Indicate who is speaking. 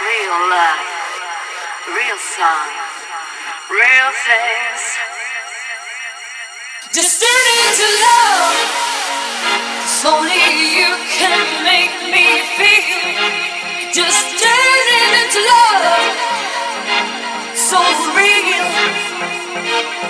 Speaker 1: real love, real song, real things.
Speaker 2: Just turn into love. If only you can make me feel. Just turn it into love. So real.